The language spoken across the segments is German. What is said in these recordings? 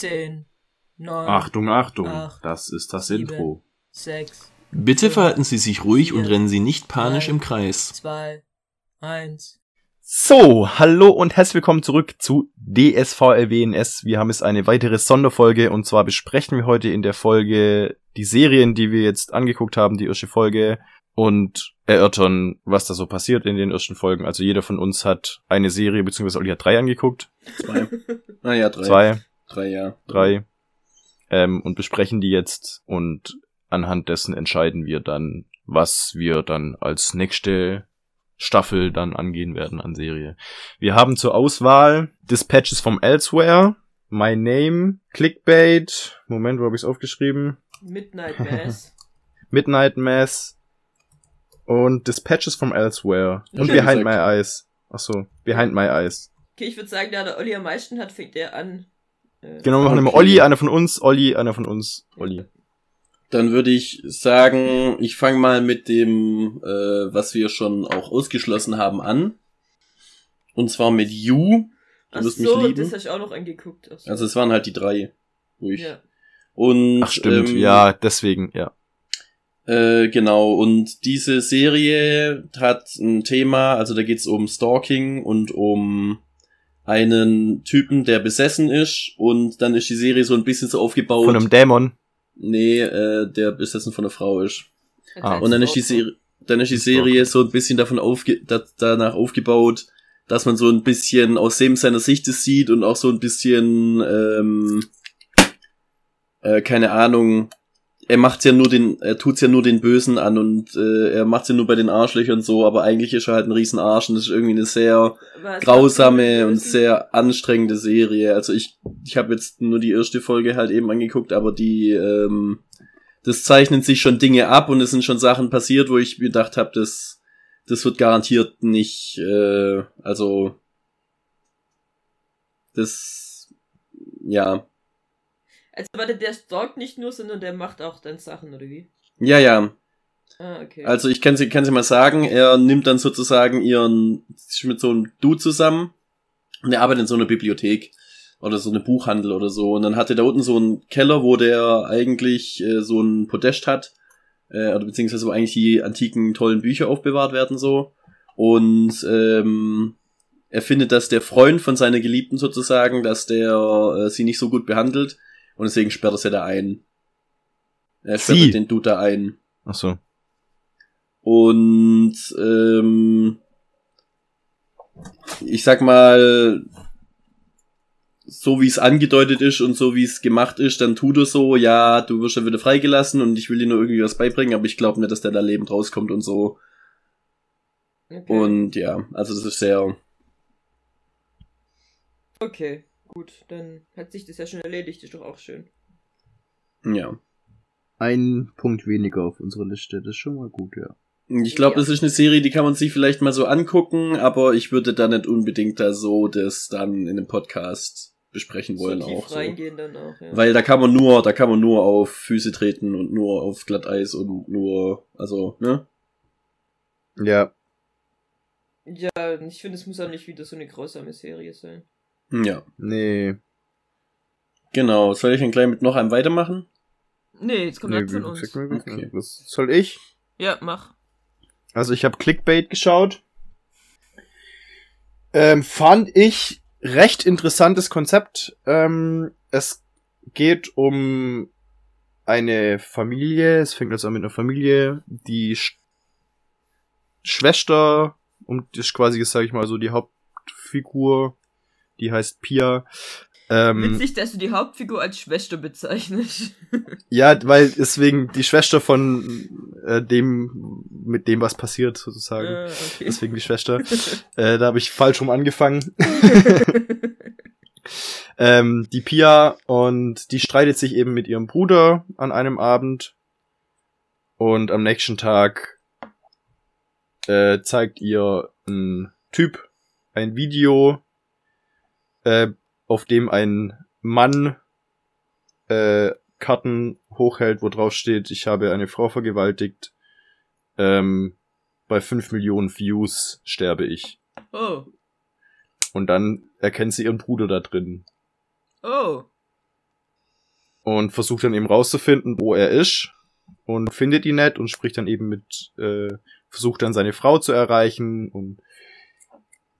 10, 9, Achtung, Achtung, acht, das ist das sieben, Intro. 6, Bitte verhalten Sie sich ruhig und vier, rennen Sie nicht panisch drei, im Kreis. 2, 1. So, hallo und herzlich willkommen zurück zu DSVLWNS. Wir haben jetzt eine weitere Sonderfolge und zwar besprechen wir heute in der Folge die Serien, die wir jetzt angeguckt haben, die erste Folge und erörtern, was da so passiert in den ersten Folgen. Also jeder von uns hat eine Serie, beziehungsweise Olli hat drei angeguckt. Zwei. Naja, drei. Zwei, Drei, ja. drei. Ähm, und besprechen die jetzt und anhand dessen entscheiden wir dann, was wir dann als nächste Staffel dann angehen werden an Serie. Wir haben zur Auswahl Dispatches from Elsewhere, My Name, Clickbait, Moment, wo habe ich es aufgeschrieben? Midnight Mass. Midnight Mass und Dispatches from Elsewhere und schön Behind gesagt. My Eyes. Ach so, Behind My Eyes. Okay, ich würde sagen, da der Olli am meisten hat, fängt der an. Äh, Genau, wir machen immer Okay. Olli, einer von uns, Olli, einer von uns, Olli. Dann würde ich sagen, ich fange mal mit dem, äh, was wir schon auch ausgeschlossen haben, an. Und zwar mit You. Du Ach wirst so, mich lieben. das habe ich auch noch angeguckt. So. Also es waren halt die drei. Wo ich. ja. Und Ach stimmt, ähm, ja, deswegen, ja. Äh, genau, und diese Serie hat ein Thema, also da geht's um Stalking und um einen Typen, der besessen ist und dann ist die Serie so ein bisschen so aufgebaut. Von einem Dämon. nee, äh, der besessen von einer Frau ist. Ah, Und dann ist die Serie, dann ist die Serie so ein bisschen davon aufge da, danach aufgebaut, dass man so ein bisschen aus dem seiner Sicht es sieht und auch so ein bisschen, ähm, äh, keine Ahnung, er macht's ja nur den, er tut's ja nur den Bösen an und äh, er macht's ja nur bei den Arschlöchern so, aber eigentlich ist er halt ein riesen Arsch und das ist irgendwie eine sehr grausame und sehr anstrengende Serie. Also ich, ich habe jetzt nur die erste Folge halt eben angeguckt, aber die, ähm, das zeichnen sich schon Dinge ab und es sind schon Sachen passiert, wo ich gedacht habe, das, das wird garantiert nicht, äh, also das, ja, Also warte, der stalkt nicht nur, sondern der macht auch dann Sachen, oder wie? ja, ja. Ah, okay. Also ich kann sie, kann sie mal sagen, er nimmt dann sozusagen ihren, ist mit so einem Dude zusammen und er arbeitet in so einer Bibliothek oder so eine Buchhandel oder so und dann hat er da unten so einen Keller, wo der eigentlich äh, so ein Podest hat äh, oder beziehungsweise wo eigentlich die antiken tollen Bücher aufbewahrt werden so und ähm, er findet, dass der Freund von seiner Geliebten sozusagen, dass der äh, sie nicht so gut behandelt und deswegen sperrt er sie da ein. Er sperrt Sie? den Dude da ein. Ach so. Und ähm, ich sag mal, so wie es angedeutet ist und so wie es gemacht ist, dann tut er so, ja, du wirst ja wieder freigelassen und ich will dir nur irgendwie was beibringen, aber ich glaube nicht, dass der da lebend rauskommt und so. okay. Und ja, also das ist sehr. okay, gut, dann hat sich das ja schon erledigt, ist doch auch schön. Ja. Ein Punkt weniger auf unserer Liste, das ist schon mal gut, ja. Ich glaube, Ja. das ist eine Serie, die kann man sich vielleicht mal so angucken, aber ich würde da nicht unbedingt da so das dann in einem Podcast besprechen wollen so tief auch. So. reingehen dann auch, ja. Weil da kann man nur, da kann man nur auf Füße treten und nur auf Glatteis und nur, also, ne? Ja, ja, ich finde, es muss auch nicht wieder so eine grausame Serie sein. Ja, nee. genau. Soll ich dann gleich mit noch einem weitermachen? Nee, jetzt kommt nee wie uns. Okay. Was soll ich? Ja, mach. Also ich habe Clickbait geschaut. Ähm, fand ich recht interessantes Konzept. Ähm, es geht um eine Familie, es fängt also an mit einer Familie, die Sch Schwester, und das ist quasi, sage ich mal, so die Hauptfigur, die heißt Pia. Ähm, Witzig, dass du die Hauptfigur als Schwester bezeichnest. ja, weil deswegen die Schwester von äh, dem, mit dem was passiert, sozusagen. Ah, okay. Deswegen die Schwester. äh, da habe ich falsch rum angefangen. ähm, die Pia und die streitet sich eben mit ihrem Bruder an einem Abend. Und am nächsten Tag äh, zeigt ihr ein Typ ein Video, äh, auf dem ein Mann äh, Karten hochhält, wo drauf steht, ich habe eine Frau vergewaltigt. Ähm, bei 5 Millionen Views sterbe ich. oh. Und dann erkennt sie ihren Bruder da drin. Oh. und versucht dann eben rauszufinden, wo er ist und findet ihn nicht und spricht dann eben mit, äh, versucht dann seine Frau zu erreichen und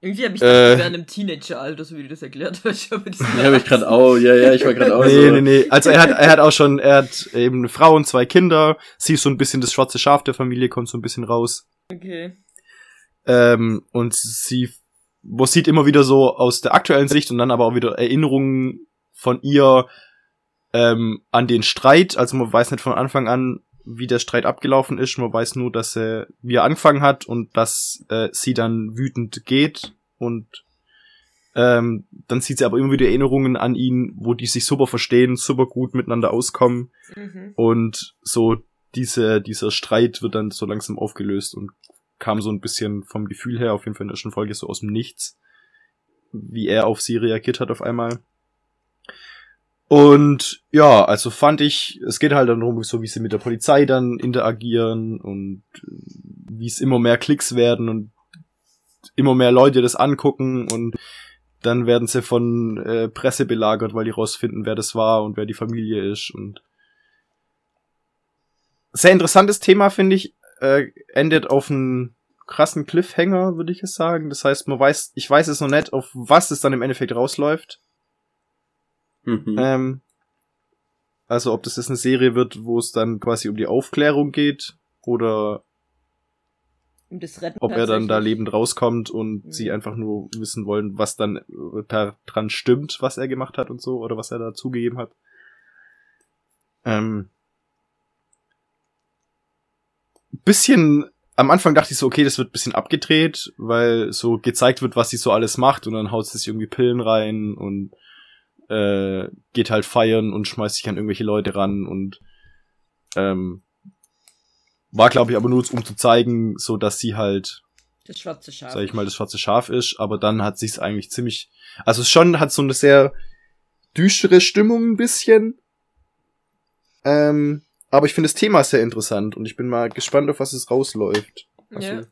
Irgendwie habe ich Äh. wären im Teenager-Alter, so wie du das erklärt hast. das- Ja, habe ich gerade auch. Ja, ja, ich war gerade auch nee, so. nee, nee. Also er hat, er hat auch schon, er hat eben eine Frau und zwei Kinder. Sie ist so ein bisschen das schwarze Schaf der Familie, kommt so ein bisschen raus. Okay. Ähm, und sie wo sieht immer wieder so aus der aktuellen Sicht und dann aber auch wieder Erinnerungen von ihr ähm, an den Streit. Also man weiß nicht von Anfang an, wie der Streit abgelaufen ist. Man weiß nur, dass er, wie er angefangen hat und dass äh, sie dann wütend geht und ähm, dann sieht sie aber immer wieder Erinnerungen an ihn, wo die sich super verstehen, super gut miteinander auskommen Mhm. und so diese, dieser Streit wird dann so langsam aufgelöst und kam so ein bisschen vom Gefühl her, auf jeden Fall in der ersten Folge so aus dem Nichts, wie er auf sie reagiert hat auf einmal. Und ja, also fand ich, es geht halt dann darum, so wie sie mit der Polizei dann interagieren und äh, wie es immer mehr Klicks werden und immer mehr Leute das angucken und dann werden sie von äh, Presse belagert, weil die rausfinden, wer das war und wer die Familie ist und sehr interessantes Thema, finde ich. Äh, endet auf einen krassen Cliffhanger, würde ich es sagen. Das heißt, man weiß, ich weiß es noch nicht, auf was es dann im Endeffekt rausläuft. Mhm. Ähm, also ob das jetzt eine Serie wird, wo es dann quasi um die Aufklärung geht oder Retten ob er dann da lebend rauskommt und Mhm. sie einfach nur wissen wollen, was dann äh, da dran stimmt, was er gemacht hat und so oder was er da zugegeben hat. Ähm, bisschen am Anfang dachte ich so, okay, das wird bisschen abgedreht, weil so gezeigt wird, was sie so alles macht und dann haut sie sich irgendwie Pillen rein und äh, geht halt feiern und schmeißt sich an irgendwelche Leute ran und ähm, war, glaube ich, aber nur um zu zeigen, so dass sie halt, Das schwarze Schaf. sag ich mal, das schwarze Schaf ist, aber dann hat sich's eigentlich ziemlich, also es schon hat so eine sehr düstere Stimmung ein bisschen. Ähm, aber ich finde das Thema sehr interessant und ich bin mal gespannt, auf was es rausläuft. Also, Ja.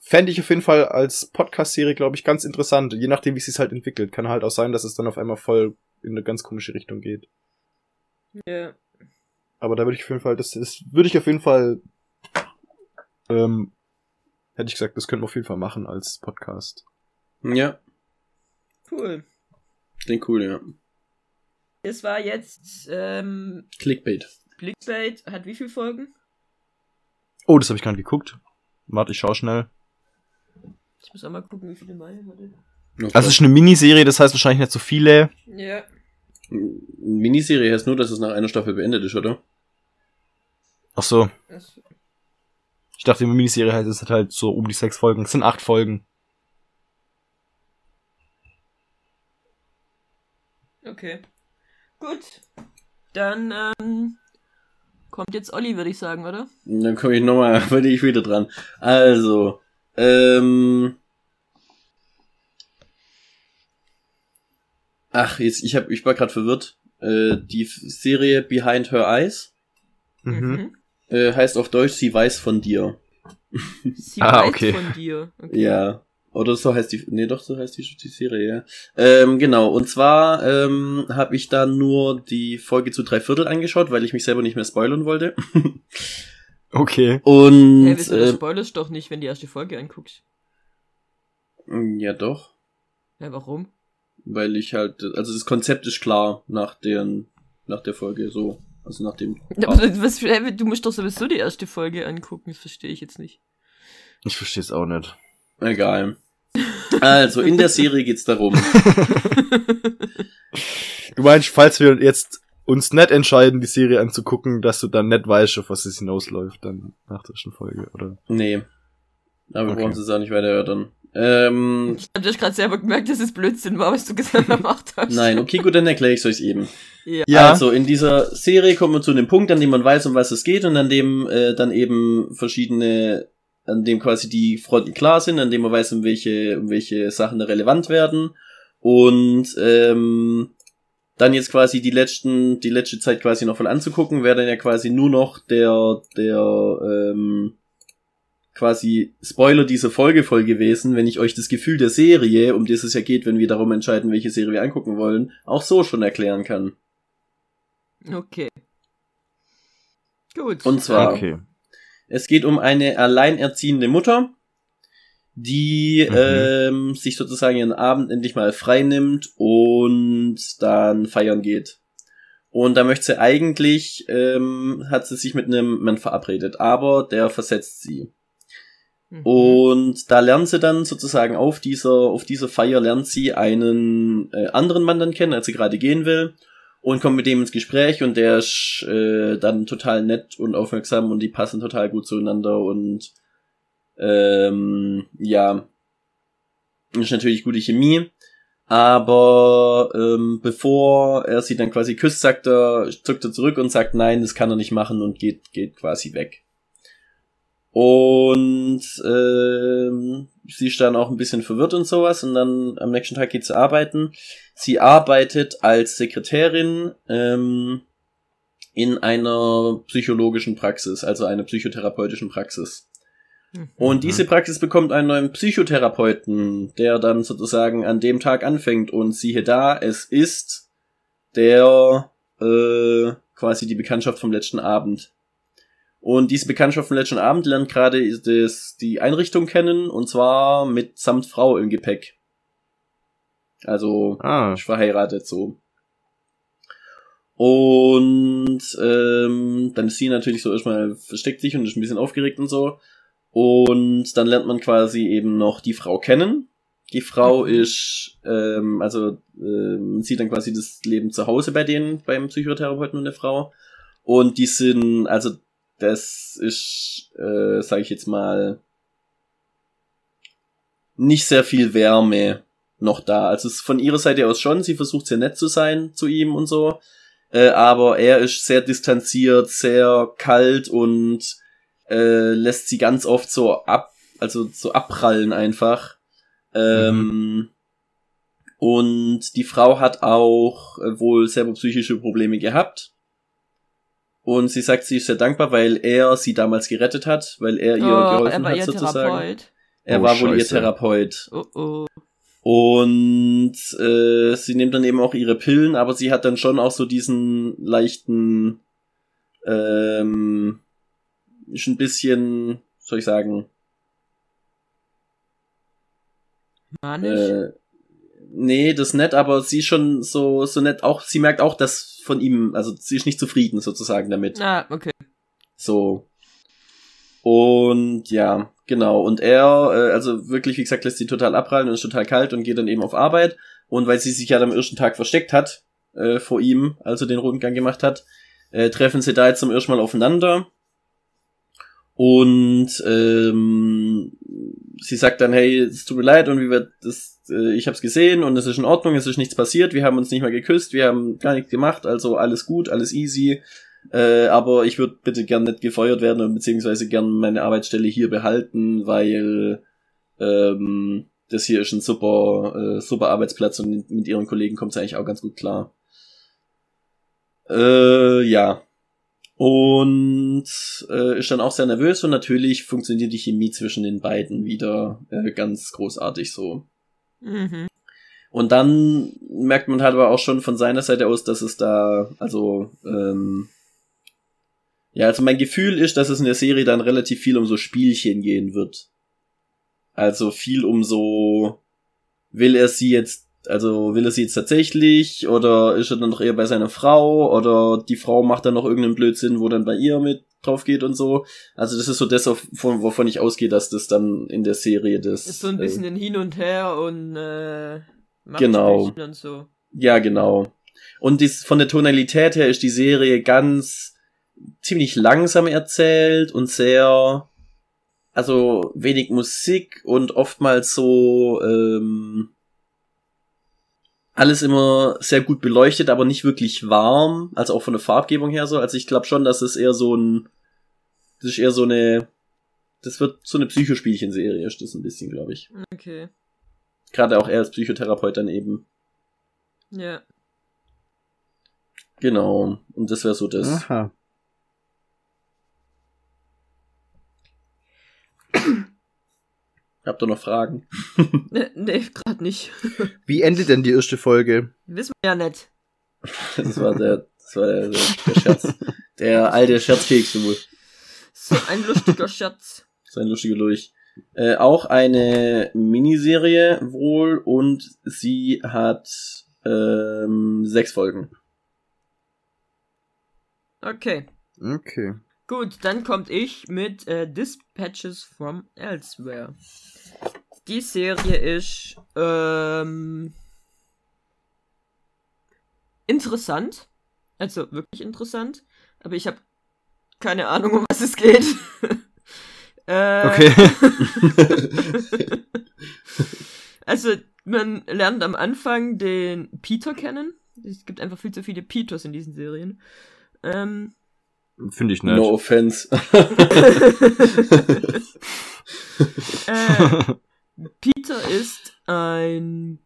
Fände ich auf jeden Fall als Podcast-Serie, glaube ich, ganz interessant. Je nachdem, wie es sich halt entwickelt. Kann halt auch sein, dass es dann auf einmal voll in eine ganz komische Richtung geht. Ja. Aber da würde ich auf jeden Fall, das, das würde ich auf jeden Fall, ähm, hätte ich gesagt, das könnten wir auf jeden Fall machen als Podcast. Ja, Cool. klingt cool, ja. Das war jetzt ähm, Clickbait. Clickbait. Hat wie viele Folgen? Oh, das habe ich gerade geguckt. Warte, ich schau schnell. Ich muss auch mal gucken, wie viele Mal. Warte. Also es ist eine Miniserie, das heißt wahrscheinlich nicht so viele. Ja. Miniserie heißt nur, dass es nach einer Staffel beendet ist, oder? Ach so. Ich dachte, die Miniserie heißt, es hat halt so um die sechs Folgen. Es sind acht Folgen. okay. Gut. Dann ähm, kommt jetzt Olli, würde ich sagen, oder? Dann komme ich nochmal, bin ich wieder dran. Also, ähm. Ach, jetzt, ich hab, ich war gerade verwirrt. Äh, die F- Serie Behind Her Eyes Mhm. äh, heißt auf Deutsch Sie weiß von dir. Sie Ah, weiß okay. von dir. Okay. Ja. Oder so heißt die, nee, doch, so heißt die, die Serie, ja. Ähm, genau, und zwar ähm, habe ich da nur die Folge zu drei Viertel angeschaut, weil ich mich selber nicht mehr spoilern wollte. Okay. Und Hey, wieso, das äh, spoilerst doch nicht, wenn du die erste Folge anguckst. ja doch, Ja, warum? Weil ich halt, also das Konzept ist klar nach den, nach der Folge so, also nach dem. Was, du musst doch sowieso die erste Folge angucken, das verstehe ich jetzt nicht. Ich verstehe es auch nicht. Egal. Also in der Serie geht's darum. Du meinst, falls wir jetzt uns nicht entscheiden, die Serie anzugucken, dass du dann nicht weißt, auf was es hinausläuft, dann nach der ersten Folge, oder? Nee. Aber wir Okay. brauchen es auch nicht weiter erörtern. Ähm, Ich hab das gerade selber gemerkt, dass es Blödsinn war, was du gesagt gemacht hast. nein, okay, gut, dann erkläre ich euch eben. Ja. Ja. Also in dieser Serie kommen wir zu einem Punkt, an dem man weiß, um was es geht und an dem äh, dann eben verschiedene, an dem quasi die Fronten klar sind, an dem man weiß, um welche, um welche Sachen da relevant werden und ähm, dann jetzt quasi die letzten, die letzte Zeit quasi noch voll anzugucken, wäre dann ja quasi nur noch der, der ähm, quasi Spoiler dieser Folge voll gewesen, wenn ich euch das Gefühl der Serie, um das es ja geht, wenn wir darum entscheiden, welche Serie wir angucken wollen, auch so schon erklären kann. Okay. Gut. Und zwar, Okay. es geht um eine alleinerziehende Mutter, die Mhm. ähm, sich sozusagen ihren Abend endlich mal frei nimmt und dann feiern geht. Und da möchte sie eigentlich, ähm, hat sie sich mit einem Mann verabredet, aber der versetzt sie. Mhm. Und da lernt sie dann sozusagen auf dieser, auf dieser Feier lernt sie einen äh, anderen Mann dann kennen, als sie gerade gehen will. Und kommt mit dem ins Gespräch und der ist äh, dann total nett und aufmerksam und die passen total gut zueinander und ähm, ja, ist natürlich gute Chemie. Aber ähm, bevor er sie dann quasi küsst, sagt er, zuckt er zurück und sagt, nein, das kann er nicht machen und geht, geht quasi weg. Und ähm, sie ist dann auch ein bisschen verwirrt und sowas und dann am nächsten Tag geht sie arbeiten. Sie arbeitet als Sekretärin ähm, in einer psychologischen Praxis, also einer psychotherapeutischen Praxis. Mhm. Und diese Praxis bekommt einen neuen Psychotherapeuten, der dann sozusagen an dem Tag anfängt und siehe da, es ist der äh, quasi die Bekanntschaft vom letzten Abend. Und diese Bekanntschaft vom letzten Abend lernt gerade das, die Einrichtung kennen und zwar mit samt Frau im Gepäck. Also Ah, ist verheiratet so. Und ähm, dann ist sie natürlich so erstmal versteckt sich und ist ein bisschen aufgeregt und so. Und dann lernt man quasi eben noch die Frau kennen. Die Frau Mhm. ist, ähm, also ähm, sieht dann quasi das Leben zu Hause bei denen, beim Psychotherapeuten und der Frau. Und die sind, also das ist, äh, sage ich jetzt mal, nicht sehr viel Wärme noch da. Also von ihrer Seite aus schon, sie versucht sehr nett zu sein zu ihm und so. Äh, aber er ist sehr distanziert, sehr kalt und äh, lässt sie ganz oft so ab, also so abprallen einfach. Ähm, Und die Frau hat auch äh, wohl selber psychische Probleme gehabt. Und sie sagt, sie ist sehr dankbar, weil er sie damals gerettet hat, weil er ihr oh, geholfen er war hat ihr sozusagen. Therapeut. Er Oh, war wohl ihr. Therapeut. Oh oh. Und äh, sie nimmt dann eben auch ihre Pillen, aber sie hat dann schon auch so diesen leichten, ähm, ist ein bisschen, soll ich sagen, Manisch. äh, nee, das nett, aber sie ist schon so, so nett auch, sie merkt auch, dass von ihm, also sie ist nicht zufrieden sozusagen damit. Ah, okay. So. Und ja, genau. Und er, äh, also wirklich, wie gesagt, lässt sie total abprallen und ist total kalt und geht dann eben auf Arbeit. Und weil sie sich ja am ersten Tag versteckt hat, äh, vor ihm, als er den Rundgang gemacht hat, äh, treffen sie da jetzt zum ersten Mal aufeinander. Und ähm, sie sagt dann, hey, es tut mir leid und wie wird das, äh, ich hab's gesehen und es ist in Ordnung, es ist nichts passiert, wir haben uns nicht mal geküsst, wir haben gar nichts gemacht, also alles gut, alles easy. Äh, aber ich würde bitte gern nicht gefeuert werden und beziehungsweise gern meine Arbeitsstelle hier behalten, weil ähm, das hier ist ein super, äh, super Arbeitsplatz und mit ihren Kollegen kommt es eigentlich auch ganz gut klar. Äh, ja. Und äh, ist dann auch sehr nervös und natürlich funktioniert die Chemie zwischen den beiden wieder äh, ganz großartig so. Mhm. Und dann merkt man halt aber auch schon von seiner Seite aus, dass es da, also, ähm, ja, also mein Gefühl ist, dass es in der Serie dann relativ viel um so Spielchen gehen wird. Also viel um so, will er sie jetzt, also will er sie jetzt tatsächlich oder ist er dann noch eher bei seiner Frau oder die Frau macht dann noch irgendeinen Blödsinn, wo dann bei ihr mit drauf geht und so. Also das ist so das, wovon, wovon ich ausgehe, dass das dann in der Serie das. Ist so ein äh, bisschen ein Hin und Her und äh, Genau. Und so. Ja, genau. Und dies, von der Tonalität her ist die Serie ganz ziemlich langsam erzählt und sehr, also wenig Musik und oftmals so ähm, alles immer sehr gut beleuchtet, aber nicht wirklich warm, also auch von der Farbgebung her so. Also ich glaube schon, dass es eher so ein, das ist eher so eine, das wird so eine Psychospielchen-Serie, ist das ein bisschen, glaube ich. Okay. Gerade auch er als Psychotherapeut dann eben. Ja. Genau. Und das wäre so das. Aha. Habt ihr noch Fragen? Ne, nee, gerade nicht. Wie endet denn die erste Folge? Wissen wir ja nicht. Das war der, Das war der, der Scherz. Der alte Scherzkeks, du. So ein lustiger Scherz. Sein lustiger Lurch. Äh, auch eine Miniserie wohl und sie hat ähm, sechs Folgen. Okay. Okay. Gut, dann kommt ich mit äh, Dispatches from Elsewhere. Die Serie ist ähm, interessant. Also wirklich interessant. Aber ich habe keine Ahnung, um was es geht. äh, Okay. Also, man lernt am Anfang den Peter kennen. Es gibt einfach viel zu viele Peters in diesen Serien. Ähm, Finde ich nett. No offense. äh, Peter ist ein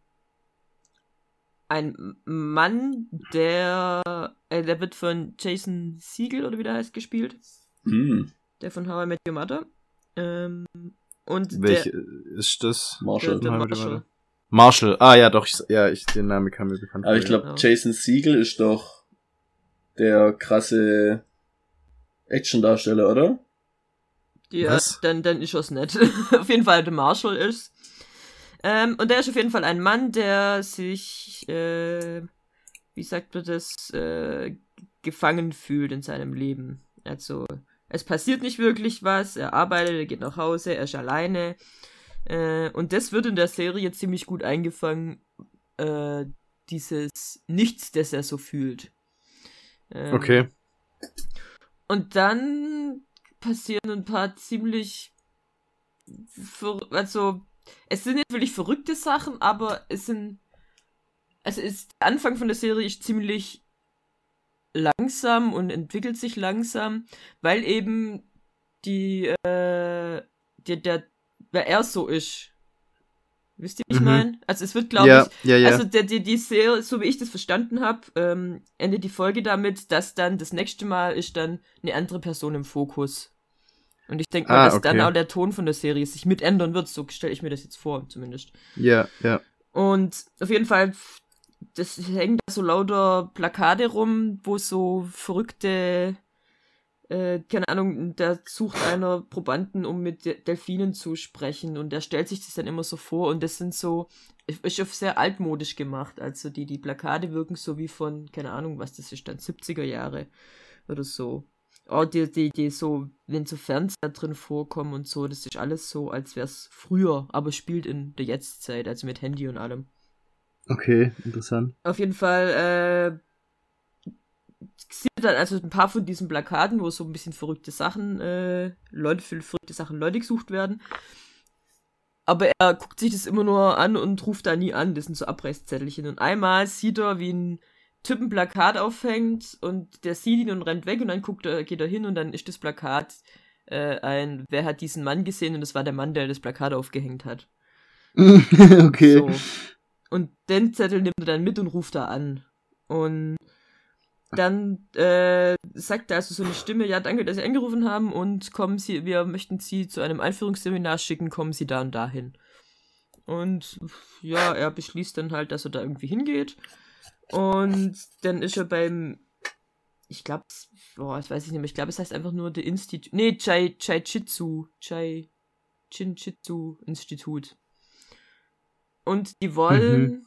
ein Mann, der äh, der wird von Jason Siegel oder wie der heißt gespielt, hm, der von How I Met Your Mother. Ähm, und Welche der, ist das? der, Marshall. der Your Marshall. Marshall. Ah ja, doch. Ich, ja, ich, den Namen kam mir bekannt. Aber ich glaube, Ja. Jason Siegel ist doch der krasse Actiondarsteller, oder? Ja, Was? dann, dann ist es nicht. auf jeden Fall der Marshall ist. Ähm, und der ist auf jeden Fall ein Mann, der sich, äh, wie sagt man das, äh, gefangen fühlt in seinem Leben. Also, es passiert nicht wirklich was, er arbeitet, er geht nach Hause, er ist alleine. Äh, und das wird in der Serie ziemlich gut eingefangen, äh, dieses Nichts, das er so fühlt. Ähm, Okay. Und dann passieren ein paar ziemlich. Also, es sind nicht wirklich verrückte Sachen, aber es sind. Also, ist, der Anfang von der Serie ist ziemlich langsam und entwickelt sich langsam, weil eben die. Äh, der, der. Wer er so ist. Wisst ihr, wie ich Mhm. meine? Also, es wird, glaube ja, ich, ja, ja, also der, die, die Serie, so wie ich das verstanden habe, ähm, endet die Folge damit, dass dann das nächste Mal ist dann eine andere Person im Fokus. Und ich denke mal, Ah, dass okay. dann auch der Ton von der Serie sich mit ändern wird, so stelle ich mir das jetzt vor, zumindest. ja, ja. Und auf jeden Fall, das hängen da so lauter Plakate rum, wo so verrückte, äh, keine Ahnung, da sucht einer Probanden, um mit De- Delfinen zu sprechen und der stellt sich das dann immer so vor und das sind so, ist auf sehr altmodisch gemacht, also die, die Plakate wirken so wie von, keine Ahnung, was das ist, dann 70er Jahre oder so. Oh, die, die, die so, wenn so Fernseher drin vorkommen und so, das ist alles so, als wär's früher, aber spielt in der Jetztzeit, also mit Handy und allem. Okay, interessant. Auf jeden Fall, äh, sieht dann also ein paar von diesen Plakaten, wo so ein bisschen verrückte Sachen, äh, Leute, für verrückte Sachen Leute gesucht werden. Aber er guckt sich das immer nur an und ruft da nie an. Das sind so Abreißzettelchen. Und einmal sieht er, wie ein Typ ein Plakat aufhängt und der sieht ihn und rennt weg und dann guckt er, geht er hin und dann ist das Plakat äh, ein, wer hat diesen Mann gesehen und das war der Mann, der das Plakat aufgehängt hat. okay. So. Und den Zettel nimmt er dann mit und ruft da an. Und dann äh, sagt da also so eine Stimme, ja, danke, dass Sie angerufen haben und kommen Sie, wir möchten Sie zu einem Einführungsseminar schicken, kommen Sie da und dahin. Und ja, er beschließt dann halt, dass er da irgendwie hingeht. Und dann ist er beim, ich glaube, boah, das weiß ich nicht mehr, ich glaube, es heißt einfach nur The Institute, nee, Chai, Chai Chitsu, Chai Chinchitsu Institut. Und die wollen.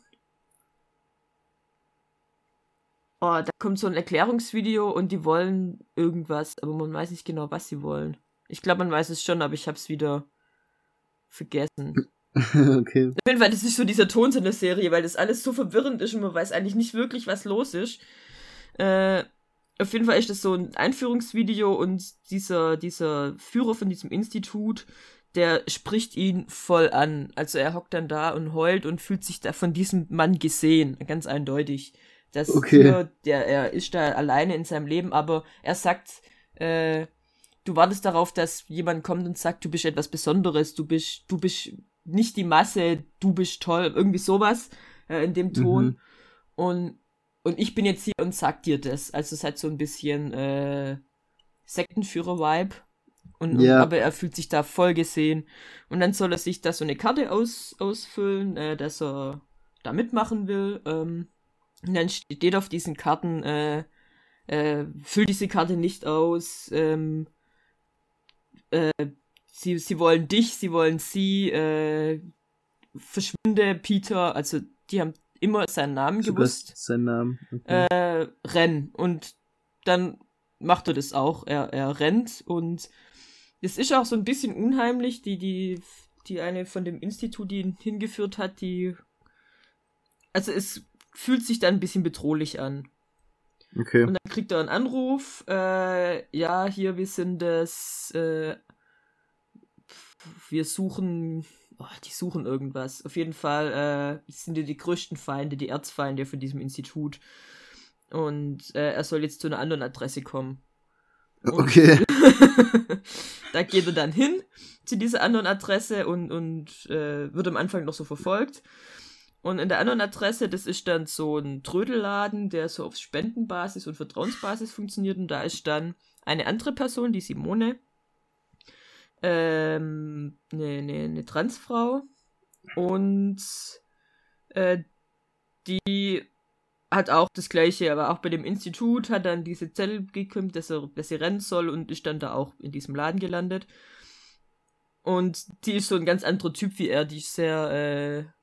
Oh, da kommt so ein Erklärungsvideo und die wollen irgendwas, aber man weiß nicht genau, was sie wollen. Ich glaube, man weiß es schon, aber ich hab's wieder vergessen. okay. Auf jeden Fall, das ist so dieser Ton in der Serie, weil das alles so verwirrend ist und man weiß eigentlich nicht wirklich, was los ist. Äh, auf jeden Fall ist das so ein Einführungsvideo und dieser, dieser Führer von diesem Institut, der spricht ihn voll an. Also er hockt dann da und heult und fühlt sich da von diesem Mann gesehen, ganz eindeutig. Das Okay. hier, der, er ist da alleine in seinem Leben, aber er sagt, äh, du wartest darauf, dass jemand kommt und sagt, du bist etwas Besonderes, du bist, du bist nicht die Masse, du bist toll, irgendwie sowas äh, in dem Ton. Mhm. Und, und ich bin jetzt hier und sag dir das. Also es hat so ein bisschen äh, Sektenführer-Vibe. Und, Ja. und, aber er fühlt sich da voll gesehen. Und dann soll er sich da so eine Karte aus, ausfüllen, äh, dass er da mitmachen will. Ähm, und dann steht auf diesen Karten, äh, äh, füll diese Karte nicht aus, ähm, äh, sie, sie wollen dich, sie wollen sie, äh, verschwinde, Peter, also die haben immer seinen Namen Sogar gewusst, Sein Name. Okay. äh, renn. Und dann macht er das auch. Er, er rennt und es ist auch so ein bisschen unheimlich, die, die, die eine von dem Institut, die ihn hingeführt hat, die. Also es fühlt sich dann ein bisschen bedrohlich an. okay. Und dann kriegt er einen Anruf, äh, ja, hier, wir sind das, äh, wir suchen, oh, die suchen irgendwas. Auf jeden Fall äh, sind die die größten Feinde, die Erzfeinde von diesem Institut. Und äh, er soll jetzt zu einer anderen Adresse kommen. Und Okay. da geht er dann hin zu dieser anderen Adresse und, und äh, wird am Anfang noch so verfolgt. Und in der anderen Adresse, das ist dann so ein Trödelladen, der so auf Spendenbasis und Vertrauensbasis funktioniert. Und da ist dann eine andere Person, die Simone, ähm, eine, eine, eine Transfrau. Und äh, die hat auch das gleiche, aber auch bei dem Institut hat dann diese Zelle gekümmert, dass, dass sie rennen soll und ist dann da auch in diesem Laden gelandet. Und die ist so ein ganz anderer Typ wie er, die ist sehr äh,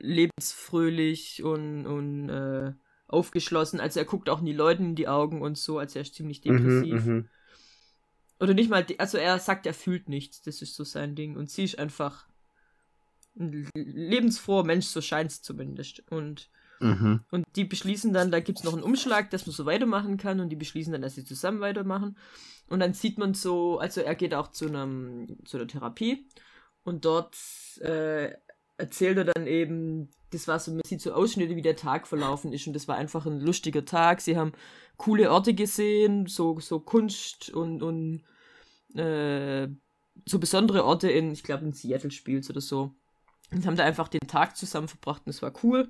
lebensfröhlich und, und äh, aufgeschlossen. Also er guckt auch nie Leuten in die Augen und so, also er ist ziemlich depressiv. Mhm, mhm. Oder nicht mal, also er sagt, er fühlt nichts, das ist so sein Ding. Und sie ist einfach ein lebensfroher Mensch, so scheint es zumindest. Und Mhm. und die beschließen dann, da gibt's noch einen Umschlag, dass man so weitermachen kann und die beschließen dann, dass sie zusammen weitermachen. Und dann sieht man so, also er geht auch zu einem, zu einer Therapie und dort äh, erzählt er dann eben, das war so, man sieht so Ausschnitte, wie der Tag verlaufen ist und das war einfach ein lustiger Tag. Sie haben coole Orte gesehen, so, so Kunst und, und äh, so besondere Orte in, ich glaube in Seattle spielt oder so. Und haben da einfach den Tag zusammen verbracht und es war cool.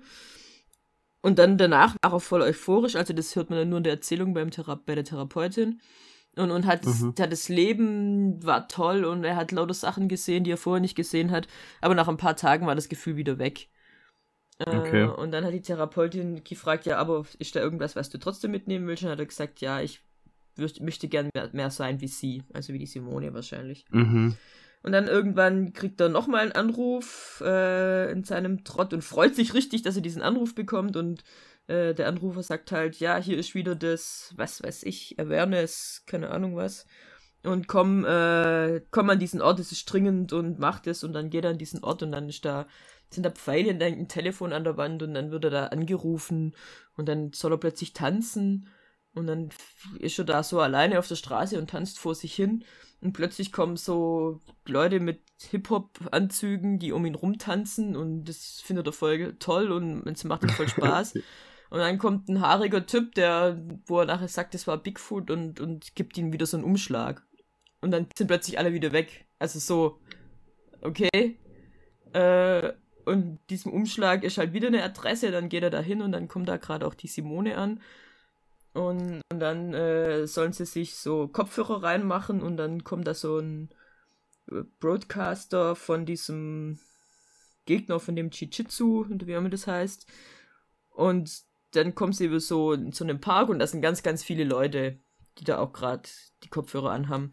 Und dann danach war er voll euphorisch, also das hört man dann nur in der Erzählung beim Thera bei der Therapeutin. Und, und hat, das, Mhm. hat das Leben war toll und er hat lauter Sachen gesehen, die er vorher nicht gesehen hat. Aber nach ein paar Tagen war das Gefühl wieder weg. Äh, Okay. Und dann hat die Therapeutin gefragt, ja, aber ist da irgendwas, was du trotzdem mitnehmen willst? Und hat er gesagt, ja, ich würd, möchte gern mehr, mehr sein wie sie, also wie die Simone wahrscheinlich. Mhm. Und dann irgendwann kriegt er nochmal einen Anruf äh, in seinem Trott und freut sich richtig, dass er diesen Anruf bekommt. Und äh, der Anrufer sagt halt, ja, hier ist wieder das, was weiß ich, Awareness, keine Ahnung was. Und komm, äh, komm an diesen Ort, es ist dringend und macht es. Und dann geht er an diesen Ort und dann ist da, sind da Pfeile und dann ein Telefon an der Wand und dann wird er da angerufen und dann soll er plötzlich tanzen. Und dann ist er da so alleine auf der Straße und tanzt vor sich hin. Und plötzlich kommen so Leute mit Hip-Hop-Anzügen, die um ihn rumtanzen und das findet er voll toll und es macht ihm voll Spaß. Und dann kommt ein haariger Typ, der, wo er nachher sagt, das war Bigfoot und, und gibt ihm wieder so einen Umschlag. Und dann sind plötzlich alle wieder weg. Also so, okay. Äh, und diesem Umschlag ist halt wieder eine Adresse, dann geht er da hin und dann kommt da gerade auch die Simone an. Und, und dann äh, sollen sie sich so Kopfhörer reinmachen und dann kommt da so ein Broadcaster von diesem Gegner von dem Jiu-Jitsu, wie immer das heißt. Und dann kommen sie über so zu einem Park und da sind ganz, ganz viele Leute, die da auch gerade die Kopfhörer anhaben.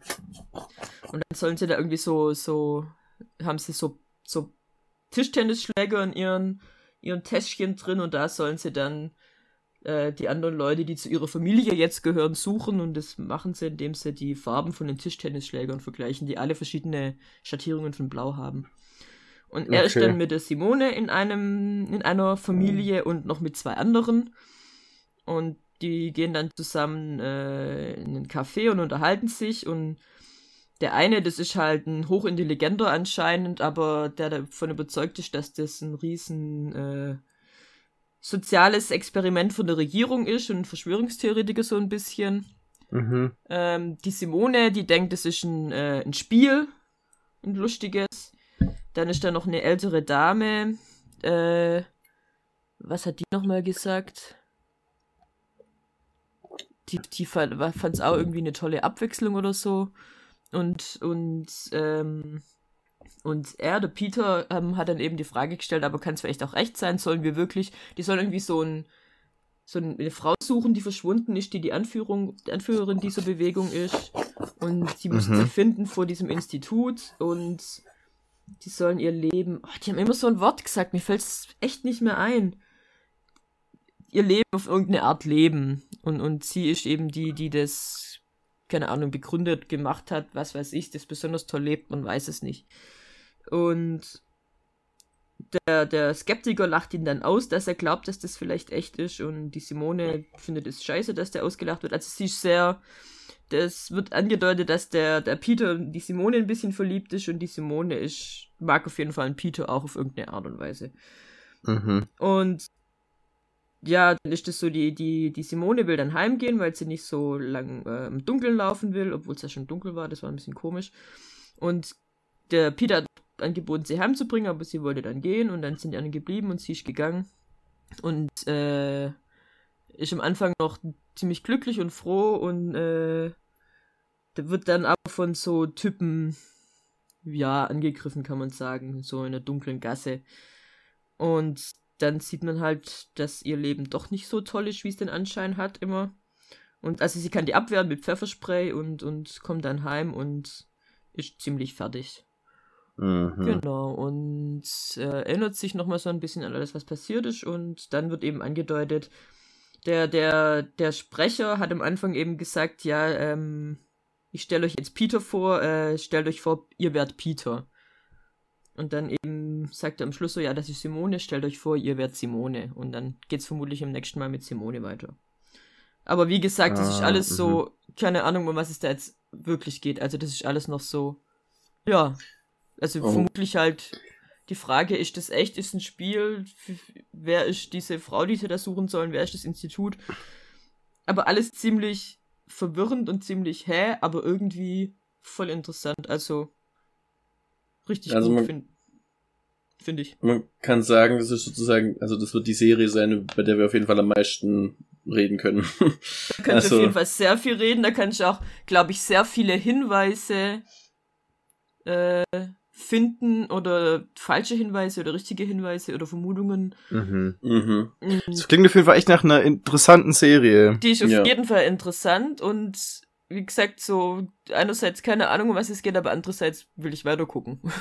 Und dann sollen sie da irgendwie so, so, haben sie so, so Tischtennisschläger in ihren, ihren Täschchen drin und da sollen sie dann äh, die anderen Leute, die zu ihrer Familie jetzt gehören, suchen und das machen sie, indem sie die Farben von den Tischtennisschlägern vergleichen, die alle verschiedene Schattierungen von Blau haben. Und er ist Okay. dann mit der Simone in einem, in einer Familie und noch mit zwei anderen. Und die gehen dann zusammen äh, in einen Café und unterhalten sich und der eine, das ist halt ein hochintelligenter anscheinend, aber der davon überzeugt ist, dass das ein riesen äh, soziales Experiment von der Regierung ist und ein Verschwörungstheoretiker so ein bisschen. Mhm. Ähm, die Simone, die denkt, das ist ein, äh, ein Spiel, ein lustiges. Dann ist da noch eine ältere Dame. Äh, was hat die nochmal gesagt? Die, die fand es auch irgendwie eine tolle Abwechslung oder so. Und, und, ähm, und er, der Peter, ähm, hat dann eben die Frage gestellt, aber kann es vielleicht auch recht sein? Sollen wir wirklich, die sollen irgendwie so ein, so eine Frau suchen, die verschwunden ist, die die Anführung, die Anführerin dieser Bewegung ist. Und sie müssen Mhm. sie finden vor diesem Institut und die sollen ihr Leben. Oh, die haben immer so ein Wort gesagt, mir fällt es echt nicht mehr ein. Ihr Leben auf irgendeine Art leben. Und, und sie ist eben die, die das, keine Ahnung, begründet, gemacht hat, was weiß ich, das besonders toll lebt, man weiß es nicht. Und der, der Skeptiker lacht ihn dann aus, dass er glaubt, dass das vielleicht echt ist und die Simone findet es scheiße, dass der ausgelacht wird. Also sie ist sehr, das wird angedeutet, dass der, der Peter in die Simone ein bisschen verliebt ist und die Simone ist, mag auf jeden Fall einen Peter auch auf irgendeine Art und Weise. Mhm. Und ja, dann ist das so, die, die, die Simone will dann heimgehen, weil sie nicht so lang äh, im Dunkeln laufen will, obwohl es ja schon dunkel war, das war ein bisschen komisch. Und der Peter hat angeboten, sie heimzubringen, aber sie wollte dann gehen und dann sind die anderen geblieben und sie ist gegangen. Und äh, ist am Anfang noch ziemlich glücklich und froh und äh, der wird dann aber von so Typen, ja, angegriffen, kann man sagen, so in einer dunklen Gasse. Und dann sieht man halt, dass ihr Leben doch nicht so toll ist, wie es den Anschein hat immer. Und also sie kann die abwehren mit Pfefferspray und, und kommt dann heim und ist ziemlich fertig. Mhm. Genau, und äh, erinnert sich nochmal so ein bisschen an alles, was passiert ist. Und dann wird eben angedeutet, der, der, der Sprecher hat am Anfang eben gesagt, ja, ähm, ich stelle euch jetzt Peter vor, äh, stellt euch vor, ihr werdet Peter. Und dann eben sagt er am Schluss so, ja, das ist Simone, stellt euch vor, ihr werdet Simone. Und dann geht's vermutlich im nächsten Mal mit Simone weiter. Aber wie gesagt, das ist Ah, alles so, keine Ahnung, um was es da jetzt wirklich geht. Also das ist alles noch so, ja, also Oh. vermutlich halt die Frage, ist das echt, ist ein Spiel, wer ist diese Frau, die sie da suchen sollen, wer ist das Institut? Aber alles ziemlich verwirrend und ziemlich hä, aber irgendwie voll interessant, also richtig Also gut, finde find ich. Man kann sagen, das ist sozusagen, also das wird die Serie sein, bei der wir auf jeden Fall am meisten reden können. Da könnte Also- auf jeden Fall sehr viel reden, da kann ich auch, glaube ich, sehr viele Hinweise äh, finden oder falsche Hinweise oder richtige Hinweise oder Vermutungen. Mhm. mhm. Mhm. Das klingt auf jeden Fall echt nach einer interessanten Serie. Die ist auf Ja. jeden Fall interessant und wie gesagt, so einerseits keine Ahnung, um was es geht, aber andererseits will ich weiter gucken.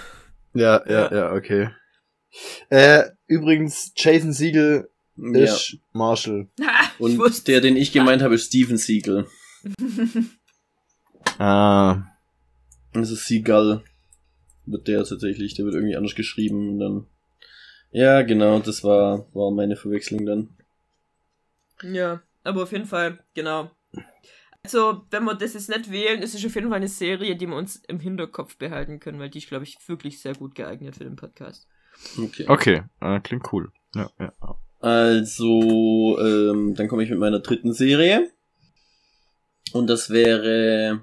Ja, ja, Ja. ja, okay. Äh, übrigens, Jason Siegel Ja. ist Marshall. ich Und wusste. der, den ich gemeint habe, ist Steven Siegel. Ah. Das ist Seagull. Wird der tatsächlich, der wird irgendwie anders geschrieben und dann. Ja, genau, das war, war meine Verwechslung dann. Ja, aber auf jeden Fall, genau. Also, wenn wir das jetzt nicht wählen, ist es auf jeden Fall eine Serie, die wir uns im Hinterkopf behalten können, weil die ist, glaube ich, wirklich sehr gut geeignet für den Podcast. Okay. Okay, äh, klingt cool. Ja, ja. Also, ähm, dann komme ich mit meiner dritten Serie. Und das wäre.